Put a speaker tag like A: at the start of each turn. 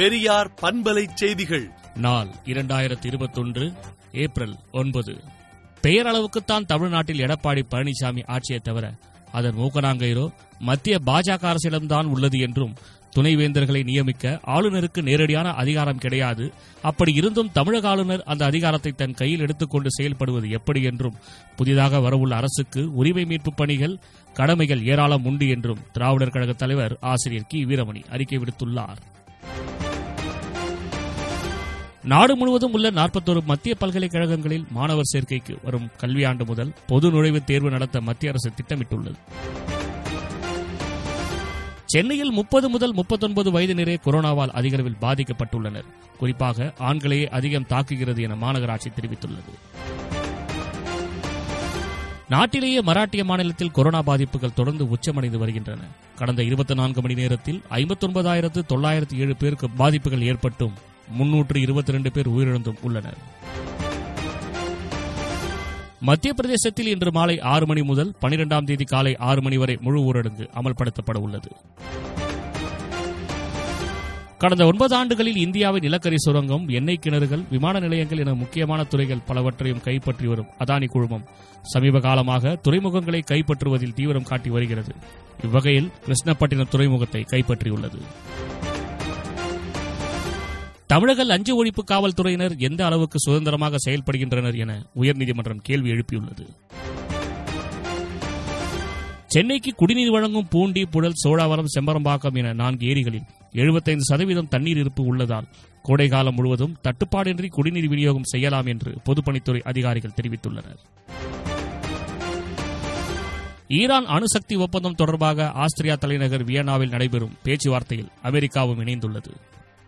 A: பெரியார் பண்பலை செய்திகள்.
B: நாள் இரண்டாயிரத்தி இருபத்தொன்று ஏப்ரல் ஒன்பது. பெயரளவுக்குத்தான் தமிழ்நாட்டில் எடப்பாடி பழனிசாமி ஆட்சியை தவிர அதன் மூக்கனாங்கயிரோ மத்திய பாஜக அரசிடம்தான் உள்ளது என்றும் துணைவேந்தர்களை நியமிக்க ஆளுநருக்கு நேரடியான அதிகாரம் கிடையாது. அப்படி இருந்தும் தமிழக ஆளுநர் அந்த அதிகாரத்தை தன் கையில் எடுத்துக்கொண்டு செயல்படுவது எப்படி என்றும் புதிதாக வரவுள்ள அரசுக்கு உரிமை மீட்பு பணிகள் கடமைகள் ஏராளம் உண்டு என்றும் திராவிடர் கழக தலைவர் ஆசிரியர் கி. வீரமணி அறிக்கை விடுத்துள்ளார். நாடு முழுவதும் உள்ள நாற்பத்தோரு மத்திய பல்கலைக்கழகங்களில் மாணவர் சேர்க்கைக்கு வரும் கல்வியாண்டு முதல் பொது நுழைவுத் தேர்வு நடத்த மத்திய அரசு திட்டமிட்டுள்ளது. சென்னையில் முப்பது முதல் முப்பத்தொன்பது வயதினரே கொரோனாவால் அதிகளவில் பாதிக்கப்பட்டுள்ளனர். குறிப்பாக ஆண்களையே அதிகம் தாக்குகிறது என மாநகராட்சி தெரிவித்துள்ளது. நாட்டிலேயே மராட்டிய மாநிலத்தில் கொரோனா பாதிப்புகள் தொடர்ந்து உச்சமடைந்து வருகின்றன. கடந்த இருபத்தி நான்கு மணி நேரத்தில் ஐம்பத்தொன்பதாயிரத்து தொள்ளாயிரத்து ஏழு பேருக்கு பாதிப்புகள் ஏற்பட்டும் முன்னூற்று இருபத்தி ரெண்டு பேர் உயிரிழந்தும் உள்ளனர். மத்திய பிரதேசத்தில் இன்று மாலை ஆறு மணி முதல் பனிரெண்டாம் தேதி காலை ஆறு மணி வரை முழு ஊரடங்கு அமல்படுத்தப்பட உள்ளது. கடந்த ஒன்பது ஆண்டுகளில் இந்தியாவின் நிலக்கரி சுரங்கம் எண்ணெய் கிணறுகள் விமான நிலையங்கள் என முக்கியமான துறைகள் பலவற்றையும் கைப்பற்றி வரும் அதானி குழுமம். சமீப காலமாக துறைமுகங்களை கைப்பற்றுவதில் தீவிரம் காட்டி வருகிறது. இவ்வகையில் கிருஷ்ணப்பட்டினம் துறைமுகத்தை கைப்பற்றியுள்ளது. தமிழக லஞ்ச ஒழிப்பு காவல்துறையினர் எந்த அளவுக்கு சுதந்திரமாக செயல்படுகின்றனர் என உயர்நீதிமன்றம் கேள்வி எழுப்பியுள்ளது. சென்னைக்கு குடிநீர் வழங்கும் பூண்டி புழல் சோழாவரம் செம்பரம்பாக்கம் என நான்கு ஏரிகளில் எழுபத்தைந்து சதவீதம் தண்ணீர் இருப்பு உள்ளதால் கோடைகாலம் முழுவதும் தட்டுப்பாடின்றி குடிநீர் விநியோகம் செய்யலாம் என்று பொதுப்பணித்துறை அதிகாரிகள் தெரிவித்துள்ளனர். ஈரான் அணுசக்தி ஒப்பந்தம் தொடர்பாக ஆஸ்திரியா தலைநகர் வியன்னாவில் நடைபெறும் பேச்சுவார்த்தையில் அமெரிக்காவும் இணைந்துள்ளது.